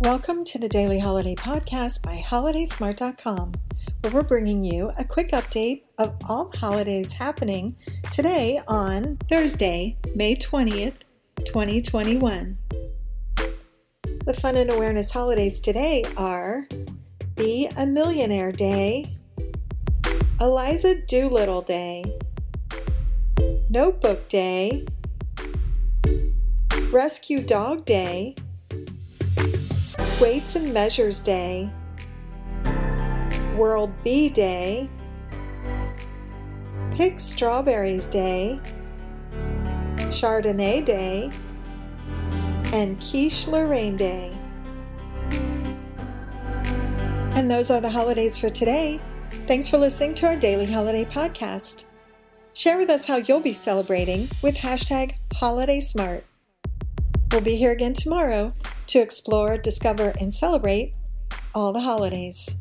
Welcome to the Daily Holiday Podcast by HolidaySmart.com, where we're bringing you a quick update of all the holidays happening today on Thursday, May 20th, 2021. The fun and awareness holidays today are Be a Millionaire Day, Eliza Doolittle Day, Notebook Day, Rescue Dog Day, Weights and Measures Day, World Bee Day, Pick Strawberries Day, Chardonnay Day, and Quiche Lorraine Day. And those are the holidays for today. Thanks for listening to our daily holiday podcast. Share with us how you'll be celebrating with hashtag HolidaySmart. We'll be here again tomorrow to explore, discover, and celebrate all the holidays.